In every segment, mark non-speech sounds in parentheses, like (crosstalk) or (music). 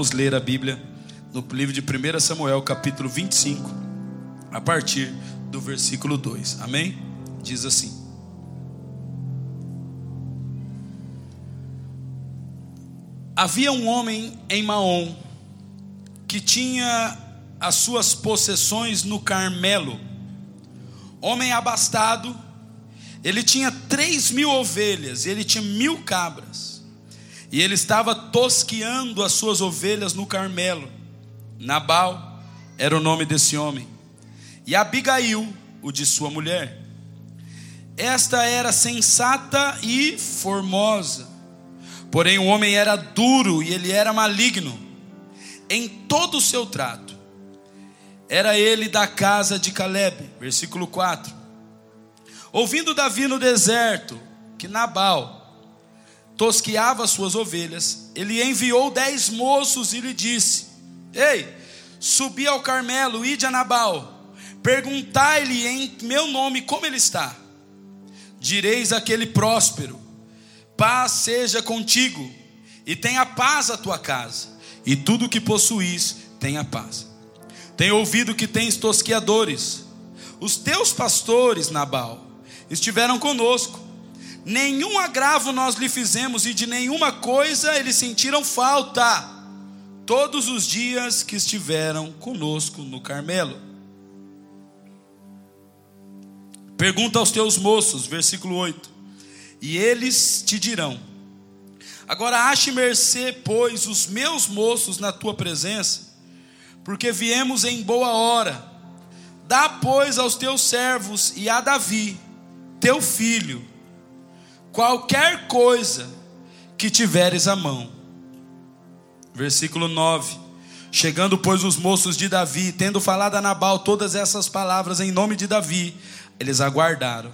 Vamos ler a Bíblia no livro de 1 Samuel, capítulo 25, a partir do versículo 2. Amém? Diz assim: Havia um homem em Maom que tinha as suas possessões no Carmelo, homem abastado, ele tinha três mil ovelhas, ele tinha mil cabras. E ele estava tosqueando as suas ovelhas no Carmelo. Nabal era o nome desse homem. E Abigail, o de sua mulher. Esta era sensata e formosa. Porém, o homem era duro e ele era maligno em todo o seu trato. Era ele da casa de Caleb, versículo 4. Ouvindo Davi no deserto que Nabal tosqueava suas ovelhas, ele enviou dez moços e lhe disse: Ei, subi ao Carmelo, ide a Nabal, perguntai-lhe em meu nome como ele está. Direis aquele próspero: Paz seja contigo, e tenha paz a tua casa, e tudo que possuís tenha paz. Tenho ouvido que tens tosqueadores. Os teus pastores, Nabal, estiveram conosco nenhum agravo nós lhe fizemos e de nenhuma coisa eles sentiram falta, todos os dias que estiveram conosco no Carmelo. Pergunta aos teus moços, versículo 8, e eles te dirão: Agora ache mercê, pois, os meus moços na tua presença, porque viemos em boa hora. Dá, pois, aos teus servos e a Davi, teu filho, qualquer coisa que tiveres à mão. Versículo 9. Chegando, pois, os moços de Davi, tendo falado a Nabal todas essas palavras em nome de Davi, eles aguardaram.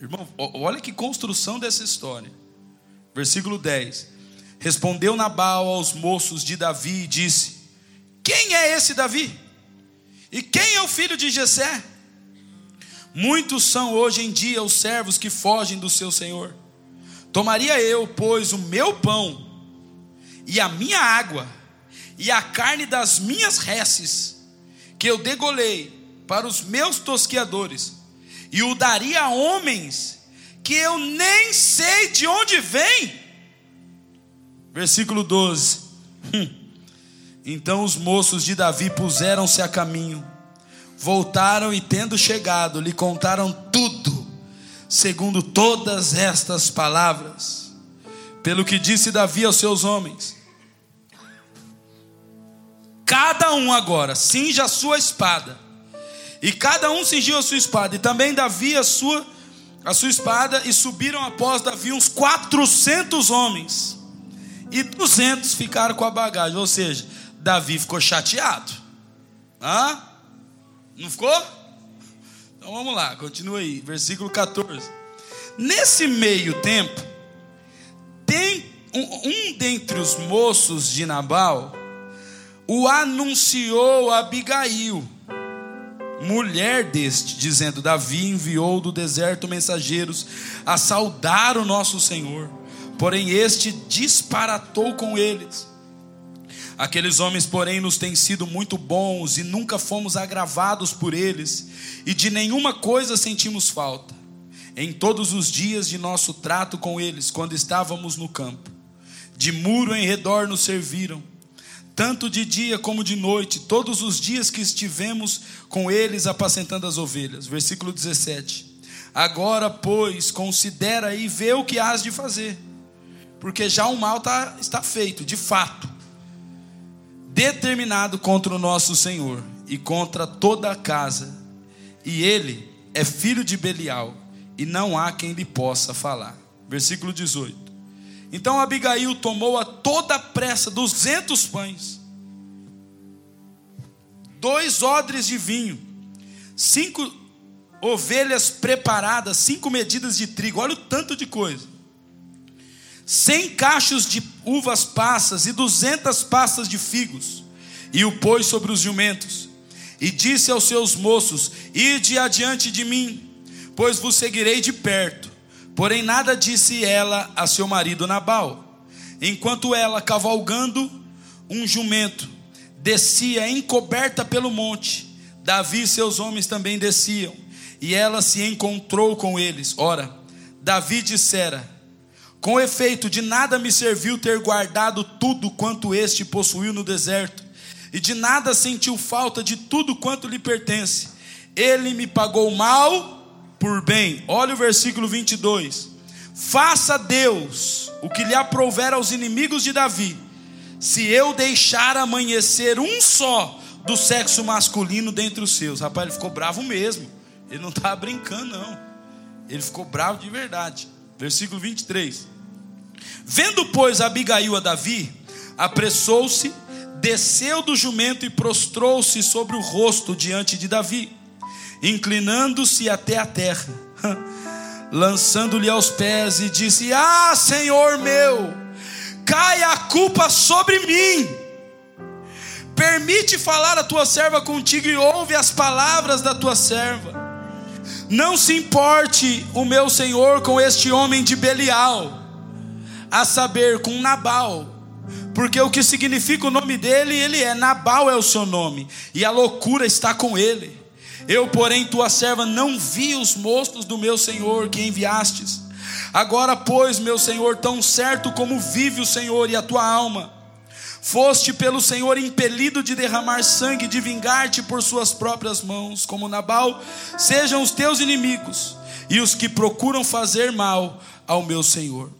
Irmão, olha que construção dessa história. Versículo 10. Respondeu Nabal aos moços de Davi e disse: Quem é esse Davi? E quem é o filho de Jessé? Muitos são hoje em dia os servos que fogem do seu senhor. Tomaria eu, pois, o meu pão e a minha água e a carne das minhas reses, que eu degolei para os meus tosqueadores, e o daria a homens que eu nem sei de onde vem. Versículo 12. Hum. Então os moços de Davi puseram-se a caminho, voltaram e, tendo chegado, lhe contaram tudo segundo todas estas palavras, pelo que disse Davi aos seus homens. Cada um agora cinja a sua espada, e cada um cingiu a sua espada, e também Davi a sua, a sua espada, e subiram após Davi uns 400 homens, e 200 ficaram com a bagagem, ou seja, Davi ficou chateado. Hã? Não ficou? Então vamos lá, continua aí, versículo 14. Nesse meio tempo, tem um, um dentre os moços de Nabal, o anunciou a Abigail, mulher deste, dizendo: Davi enviou do deserto mensageiros a saudar o nosso Senhor, porém este disparatou com eles. Aqueles homens, porém, nos têm sido muito bons e nunca fomos agravados por eles, e de nenhuma coisa sentimos falta. Em todos os dias de nosso trato com eles, quando estávamos no campo, de muro em redor nos serviram, tanto de dia como de noite, todos os dias que estivemos com eles apacentando as ovelhas. Versículo 17. Agora, pois, considera e vê o que has de fazer, porque já o mal tá, está feito, de fato determinado contra o nosso Senhor e contra toda a casa, e ele é filho de Belial, e não há quem lhe possa falar. Versículo 18. Então Abigail tomou a toda a pressa duzentos pães, dois odres de vinho, cinco ovelhas preparadas, cinco medidas de trigo, olha o tanto de coisa cem cachos de uvas passas e duzentas pastas de figos, e o pôs sobre os jumentos, e disse aos seus moços: Ide adiante de mim, pois vos seguirei de perto. Porém, nada disse ela a seu marido Nabal, enquanto ela, cavalgando um jumento descia encoberta pelo monte. Davi e seus homens também desciam, e ela se encontrou com eles. Ora, Davi dissera: Com efeito, de nada me serviu ter guardado tudo quanto este possuiu no deserto, e de nada sentiu falta de tudo quanto lhe pertence. Ele me pagou mal por bem. Olha o versículo 22. Faça Deus o que lhe aprouver aos inimigos de Davi, se eu deixar amanhecer um só do sexo masculino dentre os seus. Rapaz, ele ficou bravo mesmo. Ele não estava brincando, não. Ele ficou bravo de verdade. Versículo 23. Vendo, pois, Abigail a Davi, apressou-se, desceu do jumento e prostrou-se sobre o rosto diante de Davi, inclinando-se até a terra, (laughs) lançando-lhe aos pés e disse: Ah, Senhor meu, cai a culpa sobre mim. Permite falar a tua serva contigo e ouve as palavras da tua serva. Não se importe o meu senhor com este homem de Belial, a saber, com Nabal, porque o que significa o nome dele, ele é Nabal é o seu nome, e a loucura está com ele. Eu, porém, tua serva, não vi os mostos do meu senhor que enviastes. Agora, pois, meu senhor, tão certo como vive o Senhor e a tua alma, Foste pelo Senhor impelido de derramar sangue, de vingar-te por suas próprias mãos, como Nabal, sejam os teus inimigos e os que procuram fazer mal ao meu Senhor.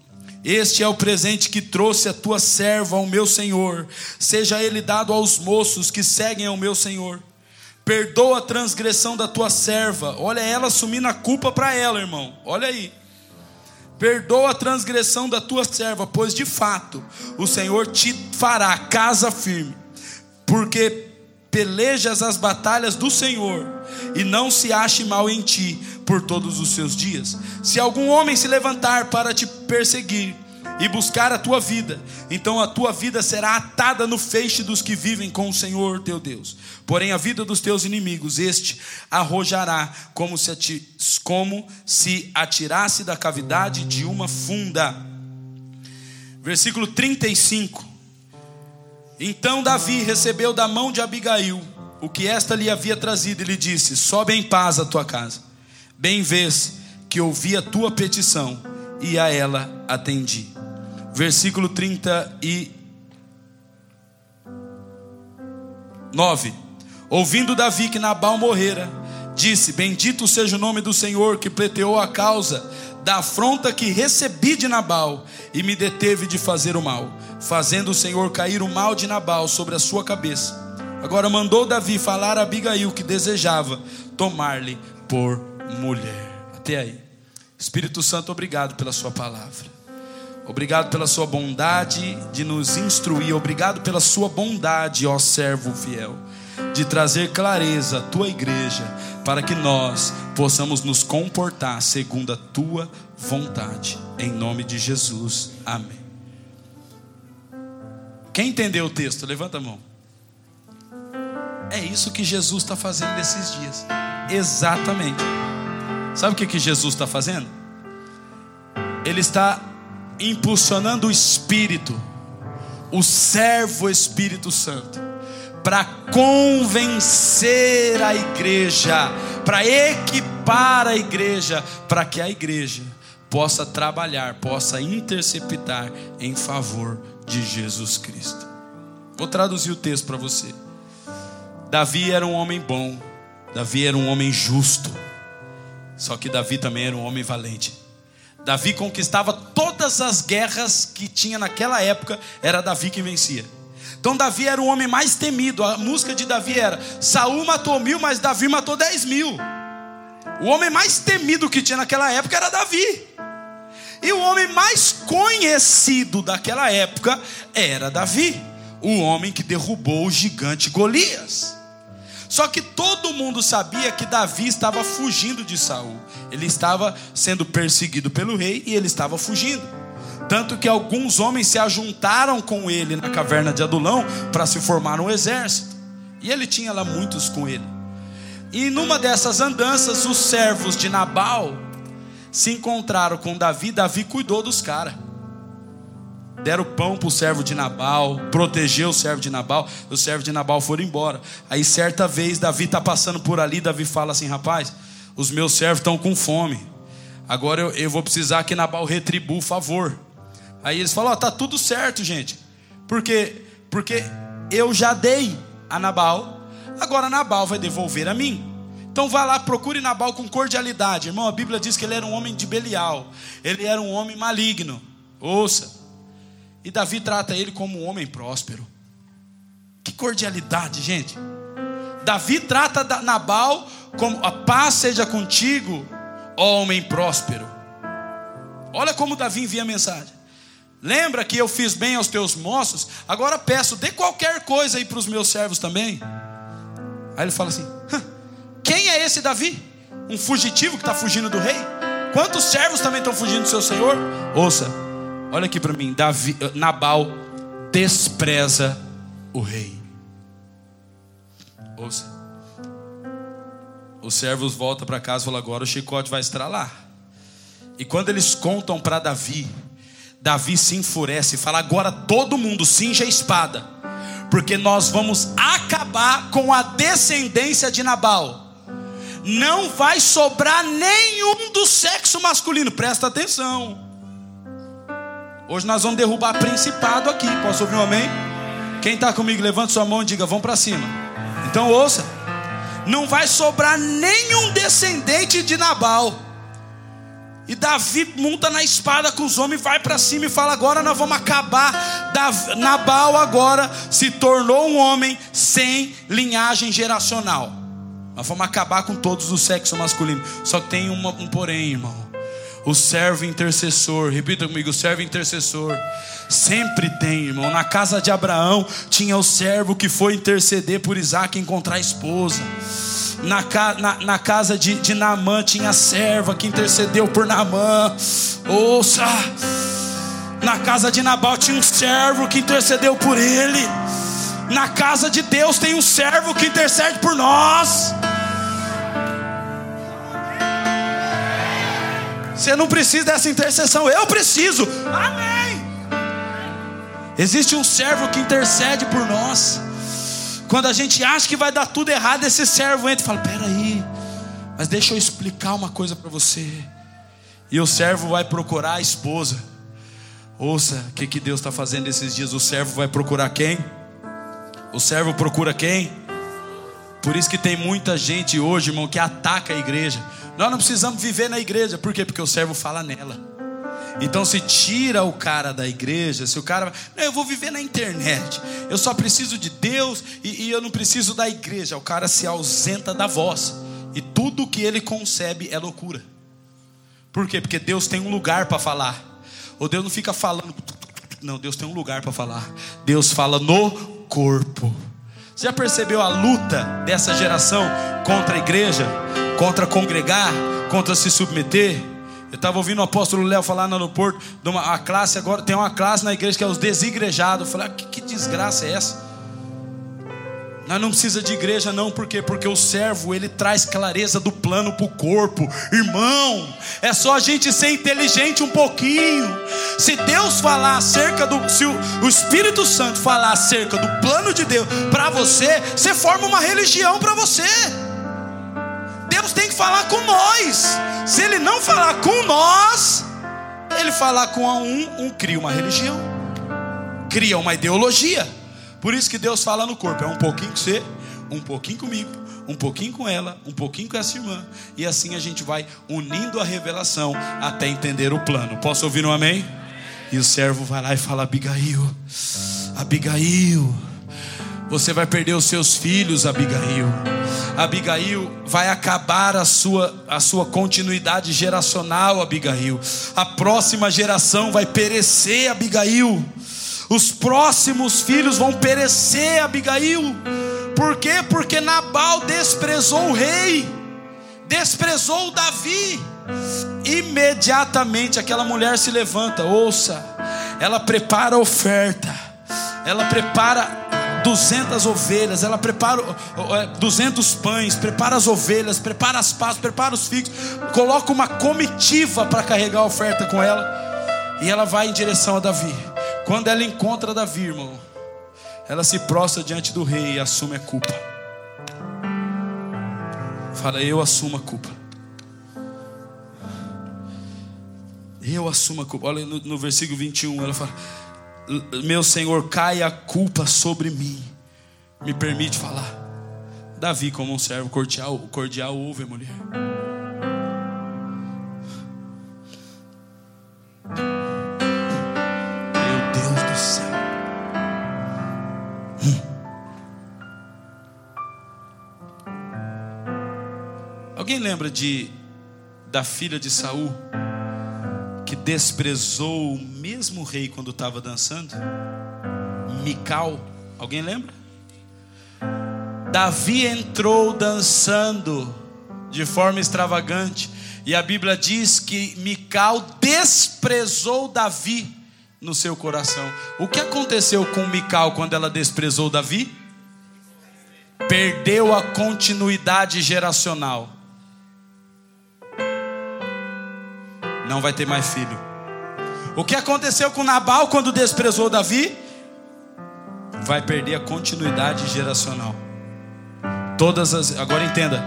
Este é o presente que trouxe a tua serva ao meu Senhor, seja ele dado aos moços que seguem ao meu Senhor. Perdoa a transgressão da tua serva. Olha ela assumindo a culpa para ela, irmão. Olha aí. Perdoa a transgressão da tua serva, pois de fato o Senhor te fará casa firme, porque pelejas as batalhas do Senhor, e não se ache mal em ti por todos os seus dias. Se algum homem se levantar para te perseguir, e buscar a tua vida, então a tua vida será atada no feixe dos que vivem com o Senhor teu Deus. Porém, a vida dos teus inimigos, este arrojará como se, ati como se atirasse da cavidade de uma funda. Versículo 35. Então Davi recebeu da mão de Abigail o que esta lhe havia trazido e lhe disse: Sobe em paz a tua casa. Bem vês que ouvi a tua petição e a ela atendi versículo 39. Ouvindo Davi que Nabal morrera, disse: Bendito seja o nome do Senhor que pleiteou a causa da afronta que recebi de Nabal e me deteve de fazer o mal, fazendo o Senhor cair o mal de Nabal sobre a sua cabeça. Agora mandou Davi falar a Abigail que desejava tomar-lhe por mulher. Até aí. Espírito Santo, obrigado pela sua palavra. Obrigado pela sua bondade de nos instruir. Obrigado pela sua bondade, ó servo fiel, de trazer clareza à tua igreja, para que nós possamos nos comportar segundo a tua vontade. Em nome de Jesus. Amém. Quem entendeu o texto? Levanta a mão. É isso que Jesus está fazendo nesses dias. Exatamente. Sabe o que, que Jesus está fazendo? Ele está impulsionando o Espírito, o servo Espírito Santo, para convencer a igreja, para equipar a igreja, para que a igreja possa trabalhar, possa interceptar em favor de Jesus Cristo. Vou traduzir o texto para você. Davi era um homem bom, Davi era um homem justo, só que Davi também era um homem valente. Davi conquistava todas as guerras que tinha naquela época, era Davi que vencia. Então Davi era o homem mais temido. A música de Davi era: Saul matou mil, mas Davi matou dez mil. O homem mais temido que tinha naquela época era Davi. E o homem mais conhecido daquela época era Davi, o homem que derrubou o gigante Golias. Só que todo mundo sabia que Davi estava fugindo de Saul. Ele estava sendo perseguido pelo rei e ele estava fugindo. Tanto que alguns homens se ajuntaram com ele na caverna de Adulão para se formar um exército. E ele tinha lá muitos com ele. E numa dessas andanças, os servos de Nabal se encontraram com Davi. Davi cuidou dos caras. Deram pão para o servo de Nabal, protegeu o servo de Nabal, os servos de Nabal foram embora. Aí certa vez Davi está passando por ali, Davi fala assim: rapaz, os meus servos estão com fome. Agora eu, eu, vou precisar que Nabal retribua o favor. Aí eles falam: ó, oh, tá tudo certo, gente. Porque porque eu já dei a Nabal, agora Nabal vai devolver a mim. Então vá lá, procure Nabal com cordialidade. Irmão, a Bíblia diz que ele era um homem de Belial. Ele era um homem maligno. Ouça. E Davi trata ele como um homem próspero. Que cordialidade, gente. Davi trata Nabal como a paz seja contigo, homem próspero. Olha como Davi envia a mensagem. Lembra que eu fiz bem aos teus moços? Agora peço, dê qualquer coisa aí para os meus servos também. Aí ele fala assim: Quem é esse Davi? Um fugitivo que está fugindo do rei? Quantos servos também estão fugindo do seu senhor? Ouça, olha aqui para mim: Davi, Nabal despreza o rei. Ouça. Os servos voltam para casa e falam: agora o chicote vai estralar. E quando eles contam para Davi, Davi se enfurece e fala: agora todo mundo cinja a espada, porque nós vamos acabar com a descendência de Nabal. Não vai sobrar nenhum do sexo masculino, presta atenção. Hoje nós vamos derrubar principado aqui. Posso ouvir um amém? Quem está comigo, levante sua mão e diga: vamos para cima. Então ouça não vai sobrar nenhum descendente de Nabal. E Davi monta na espada com os homens, vai para cima e fala: Agora nós vamos acabar. Nabal agora se tornou um homem sem linhagem geracional. Nós vamos acabar com todos os sexos masculinos. Só que tem uma, um porém, irmão. O servo intercessor, repita comigo: o servo intercessor. Sempre tem, irmão. Na casa de Abraão tinha o servo que foi interceder por Isaac encontrar a esposa. Na, na, na casa de, de Naamã tinha a serva que intercedeu por Naamã. Ouça! Na casa de Nabal tinha um servo que intercedeu por ele. Na casa de Deus tem um servo que intercede por nós. Você não precisa dessa intercessão, eu preciso. Amém. Existe um servo que intercede por nós. Quando a gente acha que vai dar tudo errado, esse servo entra e fala: Peraí, mas deixa eu explicar uma coisa para você. E o servo vai procurar a esposa. Ouça o que, que Deus está fazendo esses dias. O servo vai procurar quem? O servo procura quem? Por isso que tem muita gente hoje, irmão, que ataca a igreja. Nós não precisamos viver na igreja, por quê? Porque o servo fala nela. Então se tira o cara da igreja, se o cara, não, eu vou viver na internet, eu só preciso de Deus e, e eu não preciso da igreja. O cara se ausenta da voz e tudo que ele concebe é loucura. Por quê? Porque Deus tem um lugar para falar. Ou Deus não fica falando, não, Deus tem um lugar para falar. Deus fala no corpo. Você já percebeu a luta dessa geração contra a igreja? contra congregar, contra se submeter. Eu estava ouvindo o apóstolo Léo falar no aeroporto, de uma, a classe agora, tem uma classe na igreja que é os desigrejados. Eu falei, ah, que, que desgraça é essa? Nós não precisa de igreja não, por quê? Porque o servo, ele traz clareza do plano para o corpo. Irmão, é só a gente ser inteligente um pouquinho. Se Deus falar acerca do, se o, o Espírito Santo falar acerca do plano de Deus para você, você forma uma religião para você. Deus tem que falar com nós. Se Ele não falar com nós, Ele falar com um, um cria uma religião, cria uma ideologia. Por isso que Deus fala no corpo: é um pouquinho com você, um pouquinho comigo, um pouquinho com ela, um pouquinho com essa irmã. E assim a gente vai unindo a revelação até entender o plano. Posso ouvir um amém? E o servo vai lá e fala: Abigail, Abigail, você vai perder os seus filhos, Abigail. Abigail vai acabar a sua, a sua continuidade geracional, Abigail. A próxima geração vai perecer, Abigail. Os próximos filhos vão perecer, Abigail. Por quê? Porque Nabal desprezou o rei, desprezou Davi. Imediatamente aquela mulher se levanta, ouça, ela prepara a oferta, ela prepara 200 ovelhas, ela prepara 200 é, pães, prepara as ovelhas, prepara as pastas, prepara os figos, coloca uma comitiva para carregar a oferta com ela, e ela vai em direção a Davi. Quando ela encontra Davi, irmão, ela se prostra diante do rei e assume a culpa. Fala, eu assumo a culpa. Eu assumo a culpa. Olha no, no versículo 21, ela fala: Meu Senhor, cai a culpa sobre mim. Me permite falar. Davi, como um servo cordial, cordial ouve mulher. Alguém lembra de da filha de Saul que desprezou o mesmo rei quando estava dançando? Mical. Alguém lembra? Davi entrou dançando de forma extravagante, e a Bíblia diz que Mical desprezou Davi no seu coração. O que aconteceu com Mical quando ela desprezou Davi? Perdeu a continuidade geracional. Não vai ter mais filho. O que aconteceu com Nabal quando desprezou Davi? Vai perder a continuidade geracional. Todas as, agora entenda.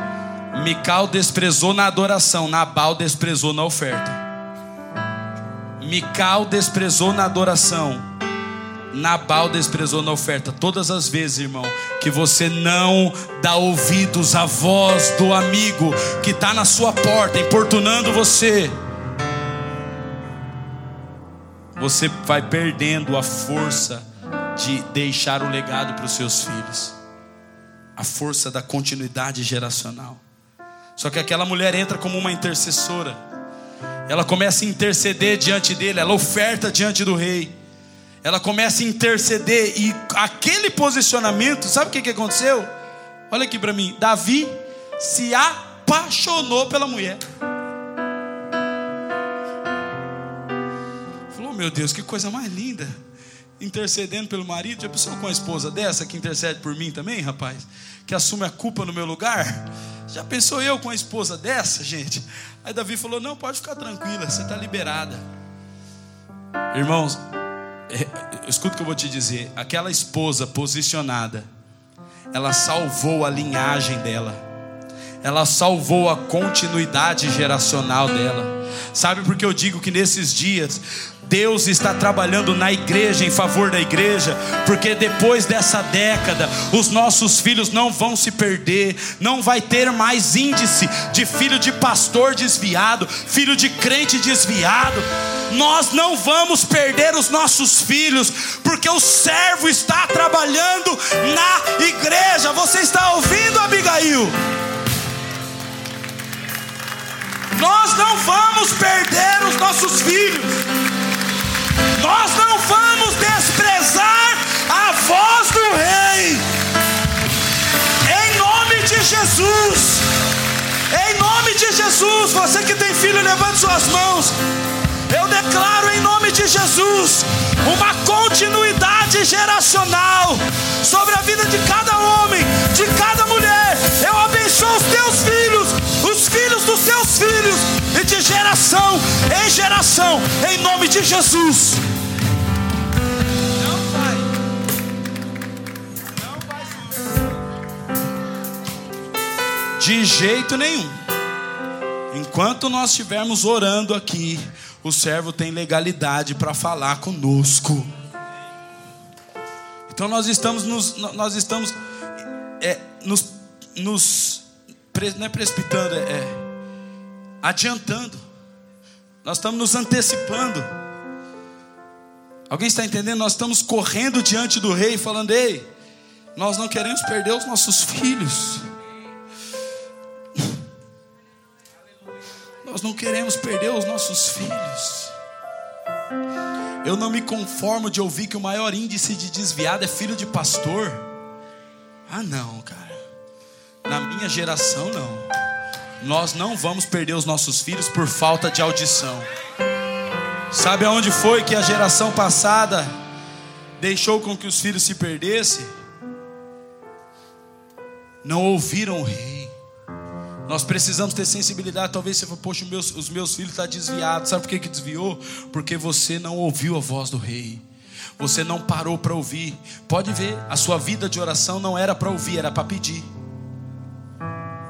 Mical desprezou na adoração, Nabal desprezou na oferta. Mical desprezou na adoração, Nabal desprezou na oferta. Todas as vezes, irmão, que você não dá ouvidos à voz do amigo que está na sua porta, importunando você, você vai perdendo a força de deixar o legado para os seus filhos a força da continuidade geracional. Só que aquela mulher entra como uma intercessora. Ela começa a interceder diante dele, ela oferta diante do rei. Ela começa a interceder e aquele posicionamento, sabe o que, que aconteceu? Olha aqui para mim, Davi se apaixonou pela mulher. Meu Deus, que coisa mais linda intercedendo pelo marido. Já pensou com a esposa dessa que intercede por mim também, rapaz? Que assume a culpa no meu lugar? Já pensou eu com a esposa dessa, gente? Aí Davi falou: Não, pode ficar tranquila, você está liberada. Irmãos, é, escuta o que eu vou te dizer. Aquela esposa posicionada, ela salvou a linhagem dela, ela salvou a continuidade geracional dela. Sabe por que eu digo que nesses dias Deus está trabalhando na igreja, em favor da igreja, porque depois dessa década, os nossos filhos não vão se perder, não vai ter mais índice de filho de pastor desviado, filho de crente desviado. Nós não vamos perder os nossos filhos, porque o servo está trabalhando na igreja. Você está ouvindo, Abigail? Nós não vamos perder os nossos filhos. Nós não vamos desprezar a voz do Rei. Em nome de Jesus. Em nome de Jesus. Você que tem filho, levante suas mãos. Eu declaro em nome de Jesus uma continuidade geracional sobre a vida de cada homem, de cada mulher. Eu abençoo os teus filhos, os filhos dos teus filhos, e de geração em geração, em nome de Jesus. De jeito nenhum. Enquanto nós estivermos orando aqui, o servo tem legalidade para falar conosco. Então nós estamos nos, nós estamos é, nos, nos não é precipitando, é, é adiantando. Nós estamos nos antecipando. Alguém está entendendo? Nós estamos correndo diante do rei, falando: Ei, nós não queremos perder os nossos filhos. Nós não queremos perder os nossos filhos. Eu não me conformo de ouvir que o maior índice de desviado é filho de pastor. Ah, não, cara. Na minha geração, não. Nós não vamos perder os nossos filhos por falta de audição. Sabe aonde foi que a geração passada deixou com que os filhos se perdessem? Não ouviram o rei. Nós precisamos ter sensibilidade. Talvez você fale, poxa, meus, os meus filhos estão tá desviados. Sabe por que, que desviou? Porque você não ouviu a voz do rei. Você não parou para ouvir. Pode ver, a sua vida de oração não era para ouvir, era para pedir.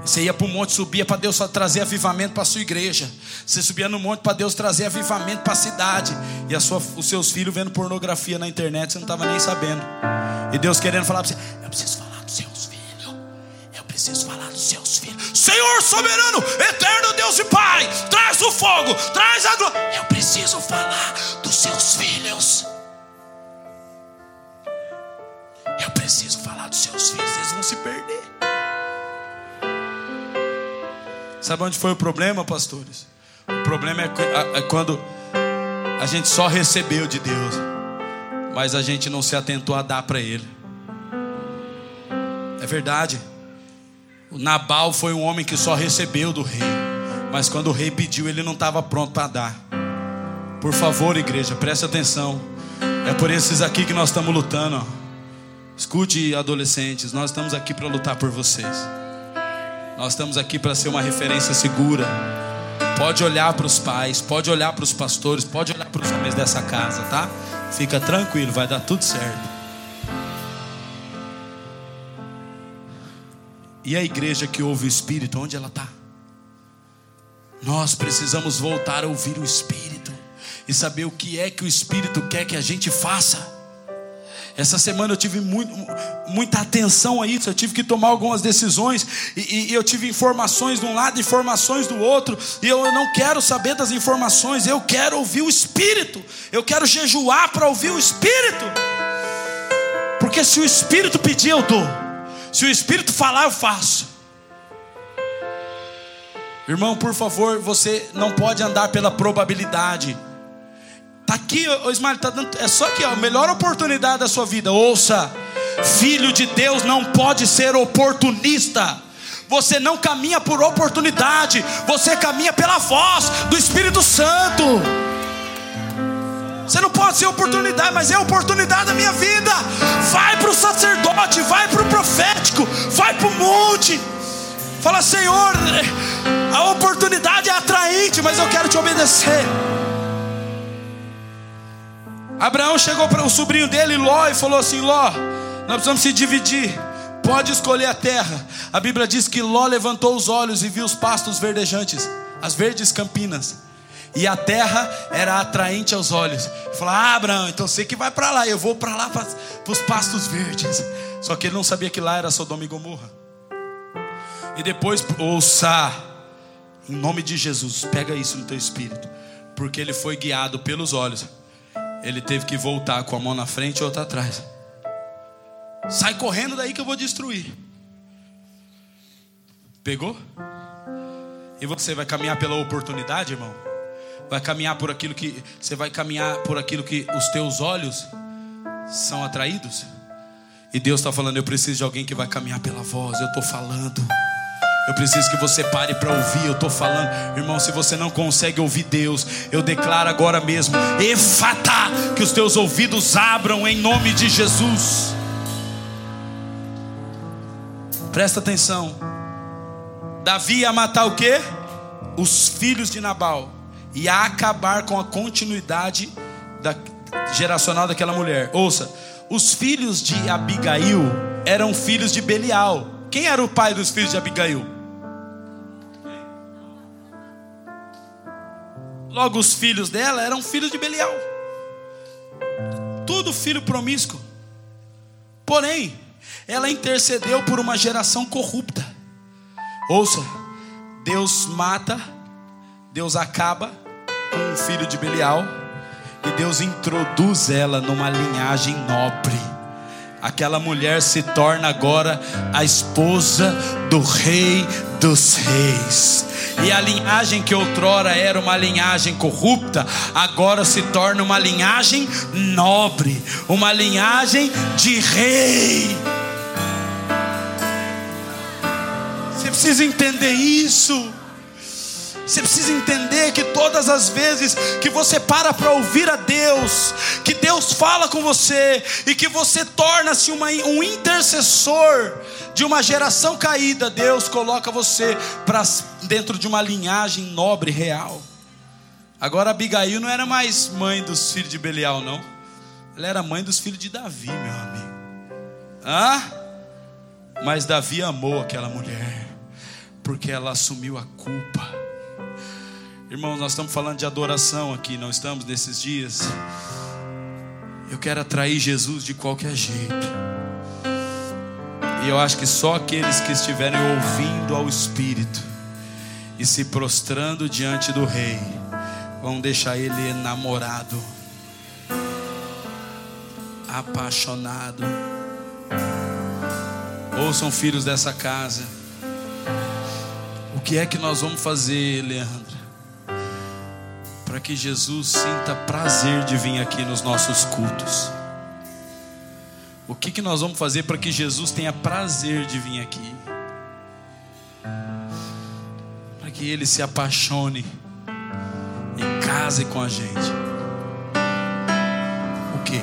Você ia para o monte, subia para Deus trazer avivamento para a sua igreja. Você subia no monte para Deus trazer avivamento para a cidade. E a sua, os seus filhos vendo pornografia na internet, você não estava nem sabendo. E Deus querendo falar para você: Eu preciso falar dos seus filhos. Eu preciso falar dos seus filhos. Senhor soberano, eterno Deus e Pai, traz o fogo, traz a glória. Eu preciso falar dos seus filhos. Eu preciso falar dos seus filhos, eles vão se perder. Sabe onde foi o problema, pastores? O problema é, é quando a gente só recebeu de Deus, mas a gente não se atentou a dar para Ele. É verdade. Nabal foi um homem que só recebeu do rei, mas quando o rei pediu, ele não estava pronto para dar. Por favor, igreja, preste atenção. É por esses aqui que nós estamos lutando. Escute, adolescentes, nós estamos aqui para lutar por vocês. Nós estamos aqui para ser uma referência segura. Pode olhar para os pais, pode olhar para os pastores, pode olhar para os homens dessa casa, tá? Fica tranquilo, vai dar tudo certo. E a igreja que ouve o Espírito, onde ela está? Nós precisamos voltar a ouvir o Espírito e saber o que é que o Espírito quer que a gente faça. Essa semana eu tive muito, muita atenção a isso, eu tive que tomar algumas decisões, e, e, eu tive informações de um lado, informações do outro, e eu, eu não quero saber das informações, eu quero ouvir o Espírito, eu quero jejuar para ouvir o Espírito, porque se o Espírito pedir, eu dou, se o Espírito falar, eu faço. Irmão, por favor, você não pode andar pela probabilidade. Está aqui, o Ismael, tá dando, é só aqui, a melhor oportunidade da sua vida. Ouça, filho de Deus não pode ser oportunista. Você não caminha por oportunidade, você caminha pela voz do Espírito Santo. Você não pode ser oportunidade, mas é oportunidade da minha vida. Vai para o sacerdote, vai para o profético, vai para o monte. Fala, Senhor, a oportunidade é atraente, mas eu quero te obedecer. Abraão chegou para o sobrinho dele, Ló, e falou assim: Ló, nós precisamos se dividir. Pode escolher a terra. A Bíblia diz que Ló levantou os olhos e viu os pastos verdejantes, as verdes campinas. E a terra era atraente aos olhos. Falou: Ah, Abraão, então você que vai para lá, eu vou para lá para os pastos verdes. Só que ele não sabia que lá era Sodoma e Gomorra. E depois, ouça, em nome de Jesus, pega isso no teu espírito, porque ele foi guiado pelos olhos ele teve que voltar com a mão na frente e outra atrás. Sai correndo daí que eu vou destruir. Pegou? E você vai caminhar pela oportunidade, irmão? Vai caminhar por aquilo que você vai caminhar por aquilo que os teus olhos são atraídos? E Deus está falando, eu preciso de alguém que vai caminhar pela voz. Eu estou falando. Eu preciso que você pare para ouvir. Eu estou falando, irmão, se você não consegue ouvir Deus, eu declaro agora mesmo, efata, que os teus ouvidos abram em nome de Jesus. Presta atenção. Davi ia matar o que? Os filhos de Nabal. E a acabar com a continuidade da, geracional daquela mulher. Ouça, os filhos de Abigail eram filhos de Belial. Quem era o pai dos filhos de Abigail? Logo, os filhos dela eram filhos de Belial. Tudo filho promíscuo. Porém, ela intercedeu por uma geração corrupta. Ouça, Deus mata, Deus acaba o filho de Belial e Deus introduz ela numa linhagem nobre aquela mulher se torna agora a esposa do rei dos reis. E a linhagem que outrora era uma linhagem corrupta, agora se torna uma linhagem nobre, uma linhagem de rei. Você precisa entender isso. Você precisa entender que todas as vezes que você para para ouvir a Deus, que Deus fala com você e que você torna-se um intercessor de uma geração caída, Deus coloca você para dentro de uma linhagem nobre real. Agora Abigail não era mais mãe dos filhos de Belial, não. Ela era mãe dos filhos de Davi, meu amigo. Hã? Mas Davi amou aquela mulher, porque ela assumiu a culpa. Irmãos, nós estamos falando de adoração aqui, não estamos nesses dias. Eu quero atrair Jesus de qualquer jeito. E eu acho que só aqueles que estiverem ouvindo ao Espírito e se prostrando diante do Rei vão deixar ele enamorado, apaixonado. Ouçam, filhos dessa casa. O que é que nós vamos fazer, Leandro? Para que Jesus sinta prazer de vir aqui nos nossos cultos. O que, que nós vamos fazer para que Jesus tenha prazer de vir aqui? Para que ele se apaixone e case com a gente. O que?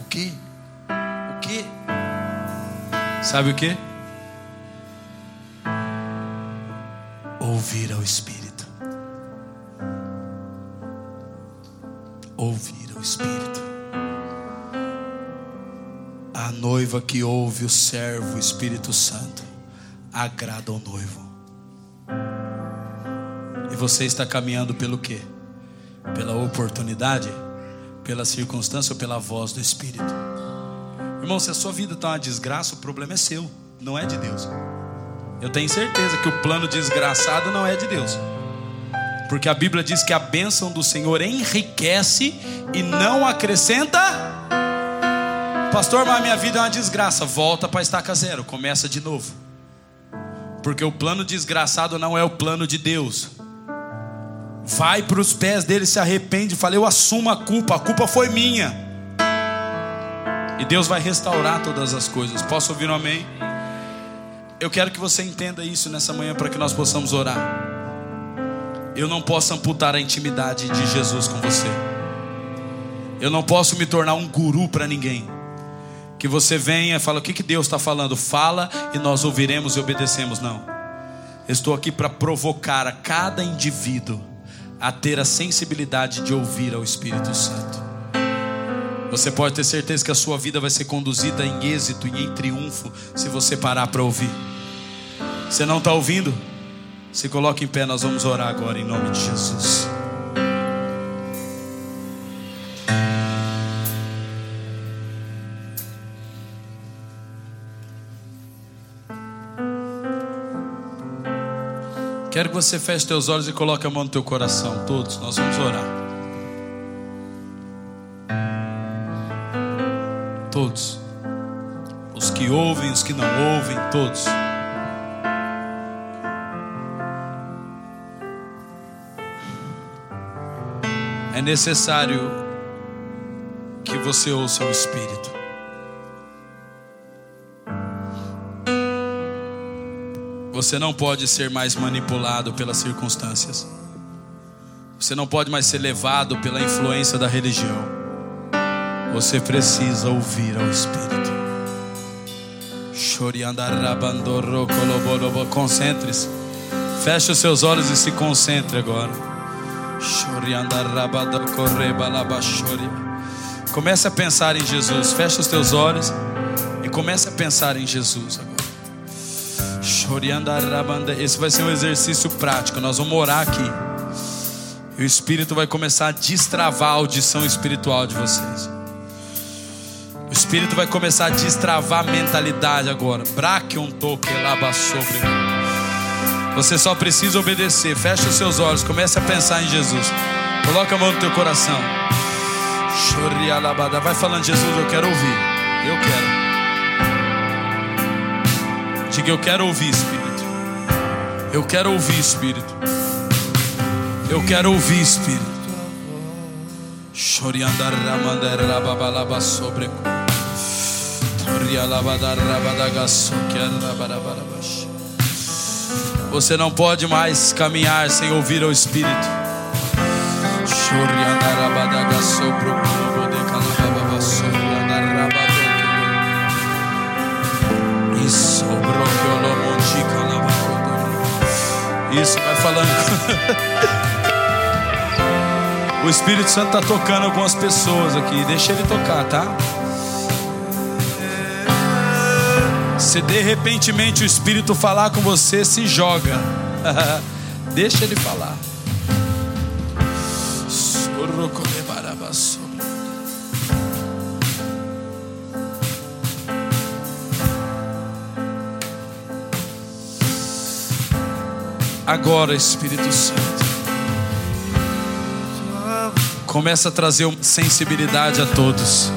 O que? O que? Sabe o que? Ouvir ao Espírito. Ouvir ao Espírito. A noiva que ouve o servo, o Espírito Santo, agrada ao noivo. E você está caminhando pelo quê? Pela oportunidade, pela circunstância ou pela voz do Espírito? Irmão, se a sua vida está uma desgraça, o problema é seu, não é de Deus. Eu tenho certeza que o plano desgraçado não é de Deus. Porque a Bíblia diz que a bênção do Senhor enriquece e não acrescenta. Pastor, mas minha vida é uma desgraça. Volta para estaca zero, começa de novo. Porque o plano desgraçado não é o plano de Deus. Vai para os pés dele, se arrepende, fala: Eu assumo a culpa, a culpa foi minha. E Deus vai restaurar todas as coisas. Posso ouvir um amém? Eu quero que você entenda isso nessa manhã para que nós possamos orar. Eu não posso amputar a intimidade de Jesus com você. Eu não posso me tornar um guru para ninguém. Que você venha e fala o que, que Deus está falando. Fala e nós ouviremos e obedecemos. Não. estou aqui para provocar a cada indivíduo a ter a sensibilidade de ouvir ao Espírito Santo. Você pode ter certeza que a sua vida vai ser conduzida em êxito e em triunfo se você parar para ouvir. Você não está ouvindo? Se coloque em pé, nós vamos orar agora em nome de Jesus. Quero que você feche teus olhos e coloque a mão no teu coração, todos. Nós vamos orar. todos. Os que ouvem, os que não ouvem, todos. É necessário que você ouça o Espírito. Você não pode ser mais manipulado pelas circunstâncias. Você não pode mais ser levado pela influência da religião. Você precisa ouvir ao Espírito. Concentre-se. Feche os seus olhos e se concentre agora. Comece a pensar em Jesus. Feche os teus olhos e comece a pensar em Jesus agora. Esse vai ser um exercício prático. Nós vamos orar aqui. E o Espírito vai começar a destravar a audição espiritual de vocês. O Espírito vai começar a destravar a mentalidade agora. Braquion toque sobre. Você só precisa obedecer. Feche os seus olhos. Comece a pensar em Jesus. Coloca a mão no teu coração. Vai falando, Jesus, eu quero ouvir. Eu quero. Diga, eu quero ouvir, Espírito. Eu quero ouvir, Espírito. Eu quero ouvir, Espírito. Sobre. Você não pode mais caminhar sem ouvir o Espírito. Isso, vai falando. (laughs) O Espírito Santo está tocando algumas pessoas aqui. Deixa ele tocar, tá? Se de repentemente o Espírito falar com você, se joga. (laughs) Deixa ele falar. Agora, Espírito Santo, começa a trazer sensibilidade a todos.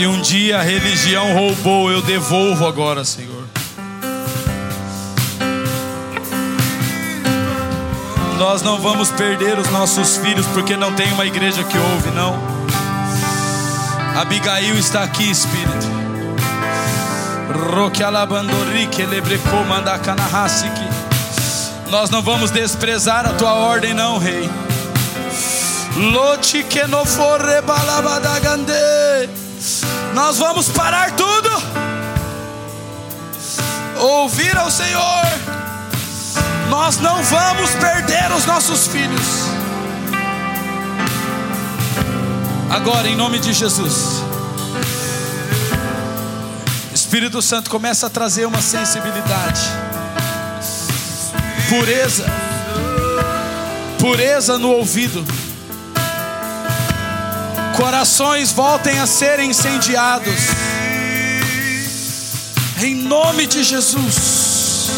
Se um dia a religião roubou, eu devolvo agora, Senhor. Nós não vamos perder os nossos filhos porque não tem uma igreja que ouve, não. Abigail está aqui, Espírito. Nós não vamos desprezar a tua ordem, não, Rei. Lote que não for rebalabadagande. Nós vamos parar tudo. Ouvir ao Senhor. Nós não vamos perder os nossos filhos. Agora, em nome de Jesus. Espírito Santo começa a trazer uma sensibilidade. Pureza. Pureza no ouvido corações voltem a ser incendiados. Em nome de Jesus.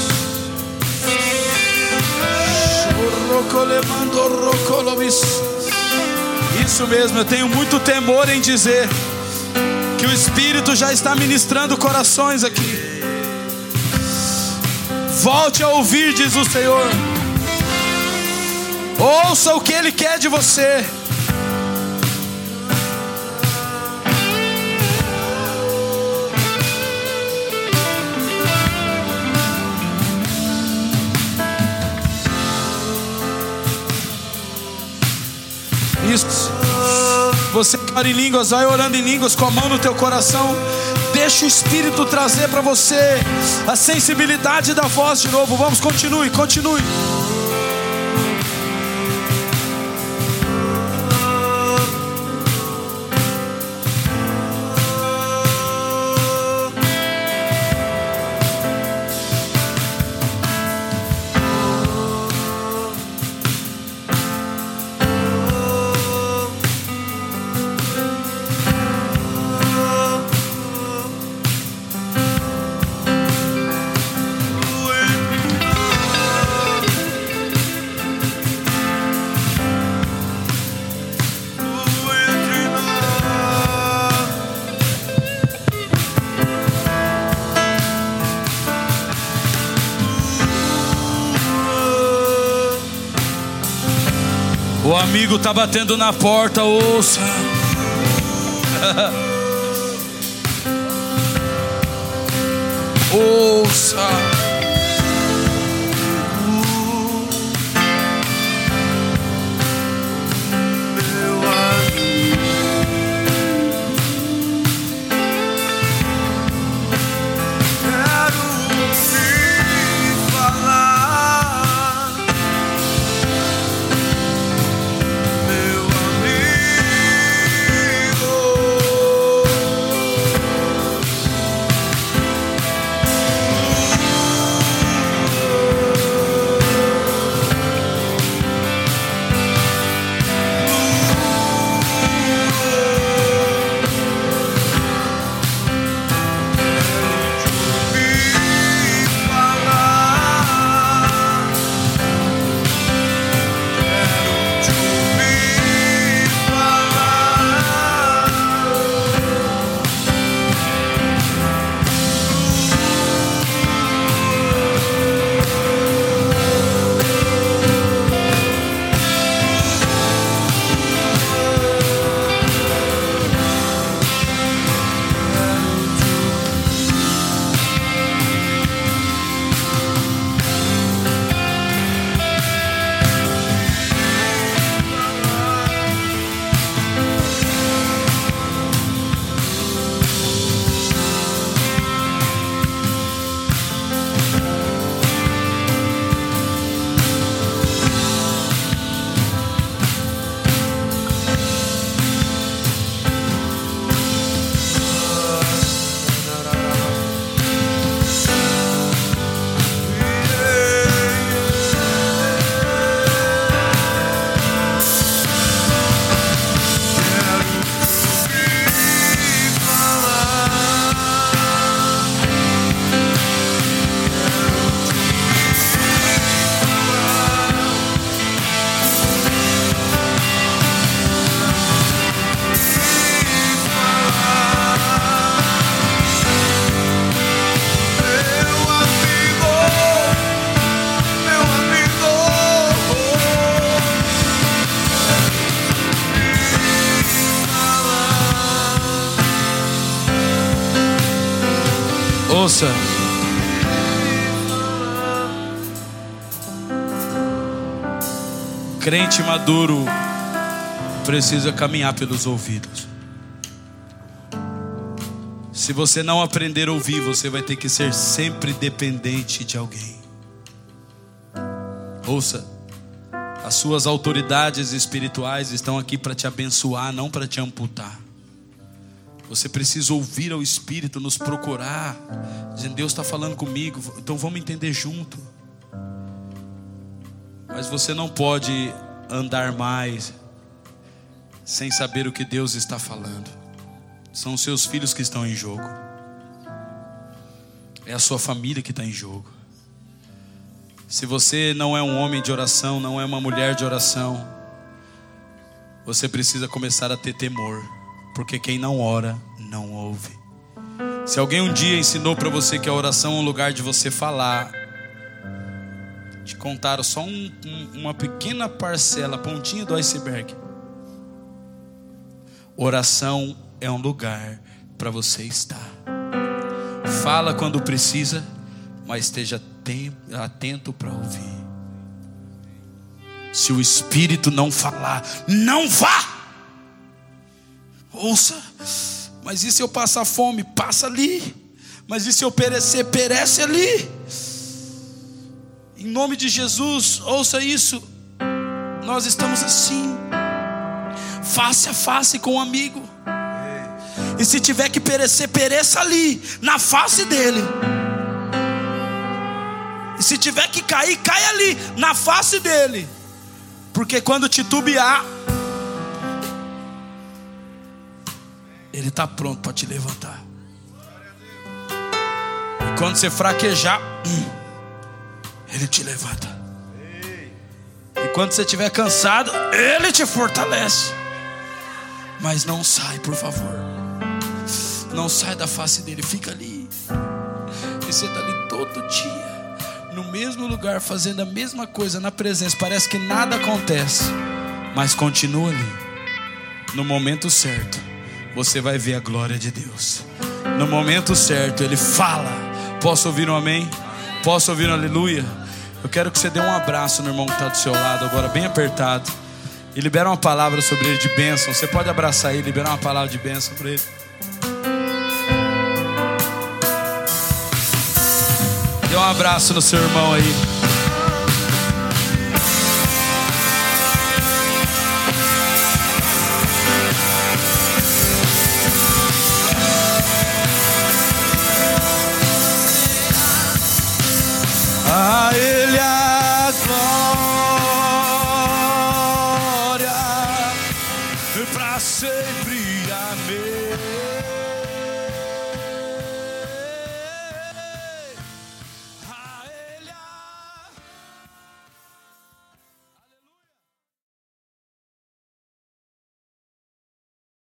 Isso mesmo, eu tenho muito temor em dizer que o Espírito já está ministrando corações aqui. Volte a ouvir, diz o Senhor. Ouça o que Ele quer de você. Isso. Você que ora em línguas, vai orando em línguas com a mão no teu coração. Deixa o Espírito trazer para você a sensibilidade da voz de novo. Vamos, continue, continue. O amigo está batendo na porta, ouça. (laughs) ouça. Ouça. Crente maduro precisa caminhar pelos ouvidos. Se você não aprender a ouvir, você vai ter que ser sempre dependente de alguém. Ouça, as suas autoridades espirituais estão aqui para te abençoar, não para te amputar. Você precisa ouvir ao Espírito, nos procurar, dizendo: Deus está falando comigo, então vamos entender junto. Mas você não pode andar mais sem saber o que Deus está falando. São os seus filhos que estão em jogo, é a sua família que está em jogo. Se você não é um homem de oração, não é uma mulher de oração, você precisa começar a ter temor, porque quem não ora, não ouve. Se alguém um dia ensinou para você que a oração é um lugar de você falar, te contaram só um, um, uma pequena parcela, pontinha do iceberg. Oração é um lugar para você estar. Fala quando precisa, mas esteja atento para ouvir. Se o Espírito não falar, não vá. Ouça, mas e se eu passar fome? Passa ali. Mas e se eu perecer? Perece ali. Em nome de Jesus, ouça isso. Nós estamos assim, face a face com o um amigo. E se tiver que perecer, pereça ali, na face dele. E se tiver que cair, cai ali, na face dele. Porque quando titubear, ele está pronto para te levantar. E quando você fraquejar, hum, ele te levanta. E quando você estiver cansado, Ele te fortalece. Mas não sai, por favor. Não sai da face dele, fica ali. E você está ali todo dia, no mesmo lugar, fazendo a mesma coisa na presença. Parece que nada acontece, mas continua ali. No momento certo, você vai ver a glória de Deus. No momento certo, Ele fala. Posso ouvir um amém? Posso ouvir um aleluia? Eu quero que você dê um abraço no irmão que está do seu lado, agora bem apertado. E libera uma palavra sobre ele de bênção. Você pode abraçar ele, liberar uma palavra de bênção para ele. Dê um abraço no seu irmão aí.